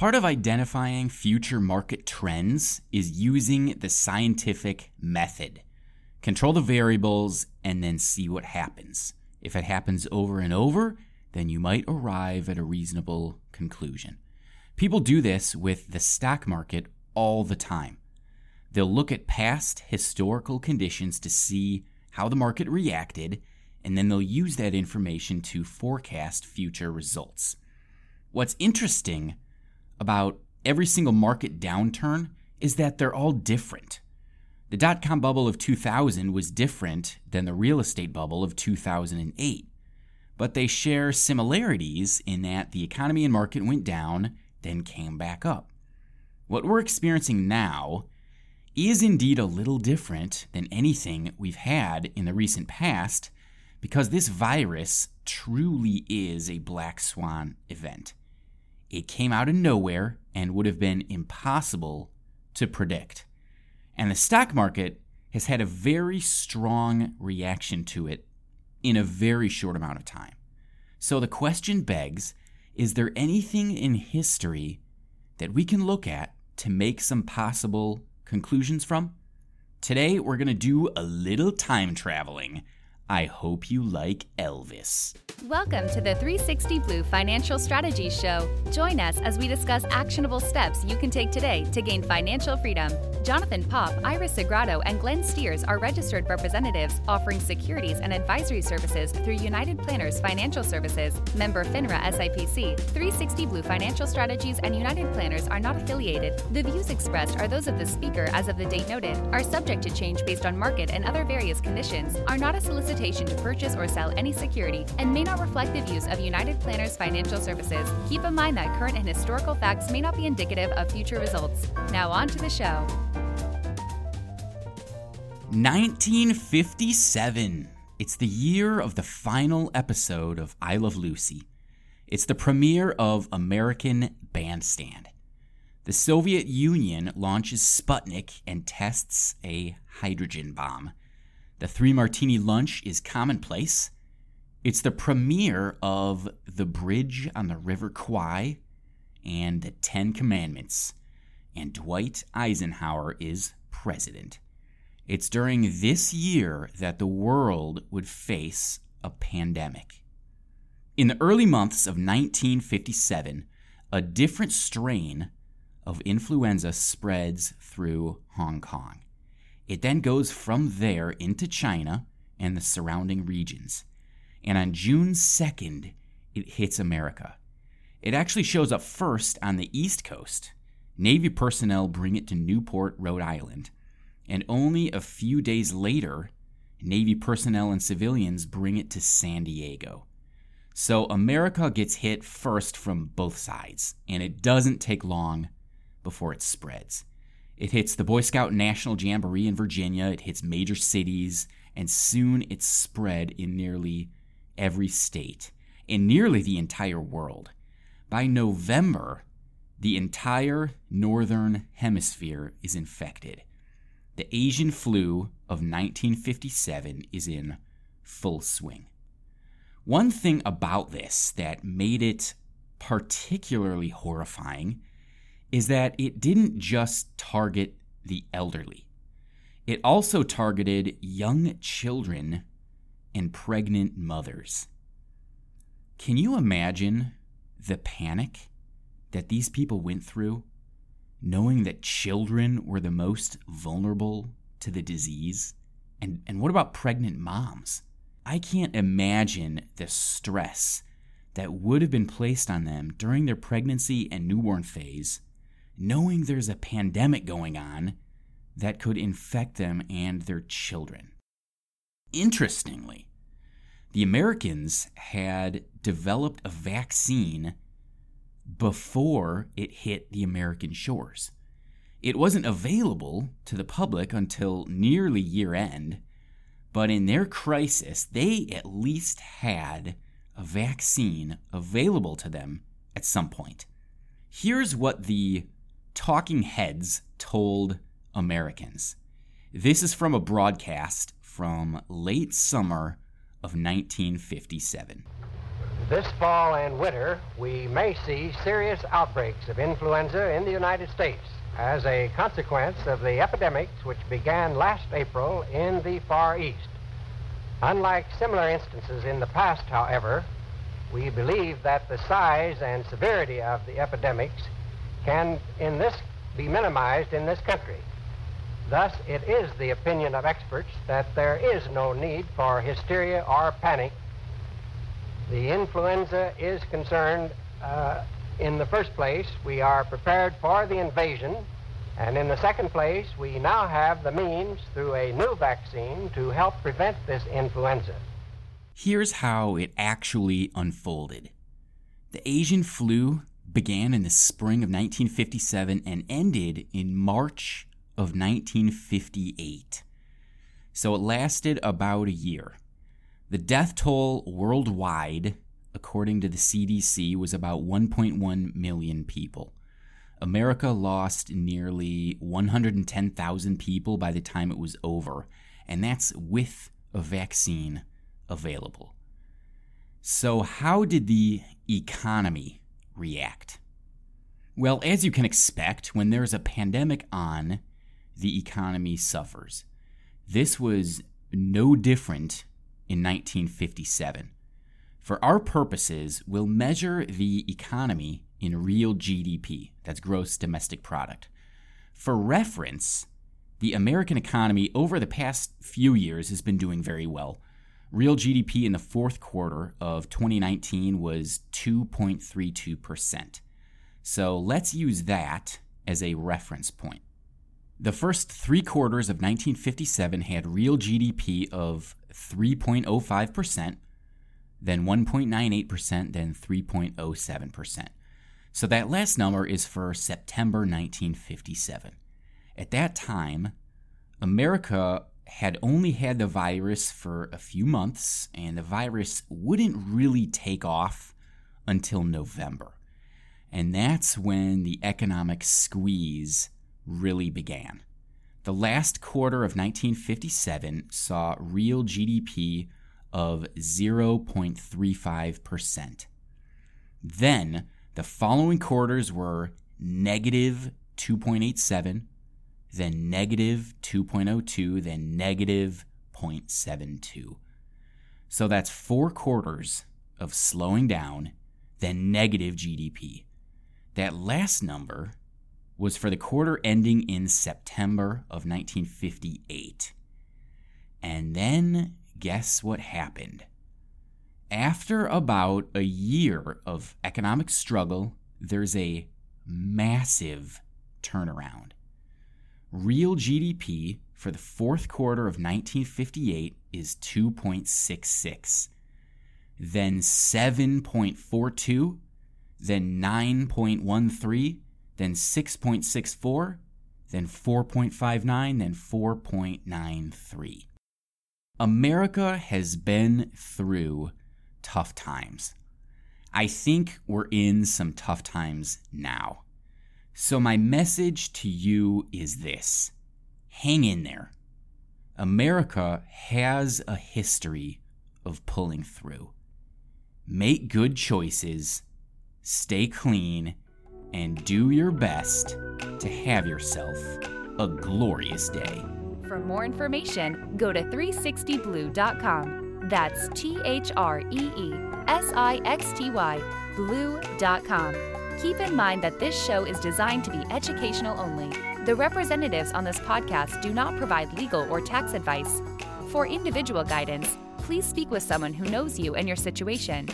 Part of identifying future market trends is using the scientific method. Control the variables and then see what happens. If it happens over and over, then you might arrive at a reasonable conclusion. People do this with the stock market all the time. They'll look at past historical conditions to see how the market reacted, and then they'll use that information to forecast future results. What's interesting about every single market downturn is that they're all different. The dot com bubble of 2000 was different than the real estate bubble of 2008, but they share similarities in that the economy and market went down, then came back up. What we're experiencing now is indeed a little different than anything we've had in the recent past because this virus truly is a black swan event. It came out of nowhere and would have been impossible to predict. And the stock market has had a very strong reaction to it in a very short amount of time. So the question begs is there anything in history that we can look at to make some possible conclusions from? Today, we're going to do a little time traveling I hope you like Elvis. Welcome to the 360 Blue Financial Strategies Show. Join us as we discuss actionable steps you can take today to gain financial freedom. Jonathan Pop, Iris Sagrado, and Glenn Steers are registered representatives offering securities and advisory services through United Planners Financial Services, member FINRA SIPC. 360 Blue Financial Strategies and United Planners are not affiliated. The views expressed are those of the speaker as of the date noted, are subject to change based on market and other various conditions, are not a solicitation to purchase or sell any security and may not reflect the views of United Planners Financial Services. Keep in mind that current and historical facts may not be indicative of future results. Now, on to the show. 1957. It's the year of the final episode of I Love Lucy. It's the premiere of American Bandstand. The Soviet Union launches Sputnik and tests a hydrogen bomb. The three martini lunch is commonplace. It's the premiere of The Bridge on the River Kwai and The Ten Commandments, and Dwight Eisenhower is president. It's during this year that the world would face a pandemic. In the early months of 1957, a different strain of influenza spreads through Hong Kong. It then goes from there into China and the surrounding regions. And on June 2nd, it hits America. It actually shows up first on the East Coast. Navy personnel bring it to Newport, Rhode Island. And only a few days later, Navy personnel and civilians bring it to San Diego. So America gets hit first from both sides, and it doesn't take long before it spreads. It hits the Boy Scout National Jamboree in Virginia, it hits major cities, and soon it's spread in nearly every state, in nearly the entire world. By November, the entire northern hemisphere is infected. The Asian flu of 1957 is in full swing. One thing about this that made it particularly horrifying is that it didn't just target the elderly, it also targeted young children and pregnant mothers. Can you imagine the panic that these people went through, knowing that children were the most vulnerable to the disease? And, and what about pregnant moms? I can't imagine the stress that would have been placed on them during their pregnancy and newborn phase knowing there's a pandemic going on that could infect them and their children. Interestingly, the Americans had developed a vaccine before it hit the American shores. It wasn't available to the public until nearly year end, but in their crisis, they at least had a vaccine available to them at some point. Here's what the talking heads told Americans. This is from a broadcast from late summer of 1957. This fall and winter, we may see serious outbreaks of influenza in the United States as a consequence of the epidemics which began last April in the Far East. Unlike similar instances in the past, however, we believe that the size and severity of the epidemics can, in this, be minimized in this country. Thus, it is the opinion of experts that there is no need for hysteria or panic the influenza is concerned, uh, in the first place, we are prepared for the invasion. And in the second place, we now have the means through a new vaccine to help prevent this influenza. Here's how it actually unfolded the Asian flu began in the spring of 1957 and ended in March of 1958. So it lasted about a year. The death toll worldwide, according to the CDC, was about 1.1 million people. America lost nearly 110,000 people by the time it was over, and that's with a vaccine available. So, how did the economy react? Well, as you can expect, when there's a pandemic on, the economy suffers. This was no different in 1957. For our purposes, we'll measure the economy in real GDP, that's gross domestic product. For reference, the American economy over the past few years has been doing very well. Real GDP in the fourth quarter of 2019 was 2.32%. So let's use that as a reference point. The first three quarters of 1957 had real GDP of 3.05%, then 1.98%, then 3.07%. So that last number is for September 1957. At that time, America had only had the virus for a few months, and the virus wouldn't really take off until November. And that's when the economic squeeze really began. The last quarter of 1957 saw real GDP of 0.35%. Then the following quarters were negative 2.87, then negative 2.02, then negative 0.72. So that's four quarters of slowing down, then negative GDP. That last number was for the quarter ending in September of 1958. And then guess what happened? After about a year of economic struggle, there's a massive turnaround. Real GDP for the fourth quarter of 1958 is 2.66, then 7.42, then 9.13, then 6.64, then 4.59, then 4.93. America has been through tough times. I think we're in some tough times now. So, my message to you is this hang in there. America has a history of pulling through. Make good choices, stay clean, and do your best to have yourself a glorious day. For more information, go to 360blue.com. That's T H R E E S I X T Y, blue.com. Keep in mind that this show is designed to be educational only. The representatives on this podcast do not provide legal or tax advice. For individual guidance, please speak with someone who knows you and your situation.